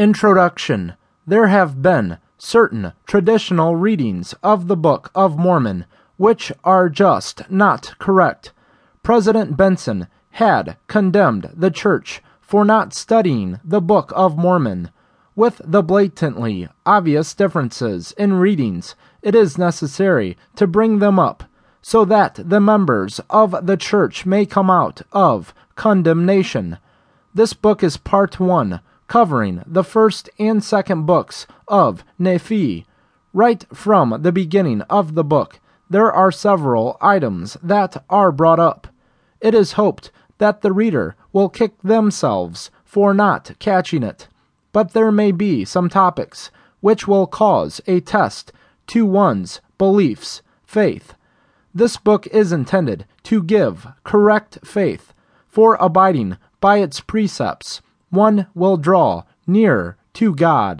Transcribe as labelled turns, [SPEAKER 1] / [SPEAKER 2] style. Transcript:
[SPEAKER 1] Introduction There have been certain traditional readings of the Book of Mormon which are just not correct. President Benson had condemned the church for not studying the Book of Mormon. With the blatantly obvious differences in readings, it is necessary to bring them up so that the members of the church may come out of condemnation. This book is part one covering the first and second books of Nephi. Right from the beginning of the book, there are several items that are brought up. It is hoped that the reader will kick themselves for not catching it, but there may be some topics which will cause a test to one's beliefs, faith. This book is intended to give correct faith, for abiding by its precepts one will draw nearer to God.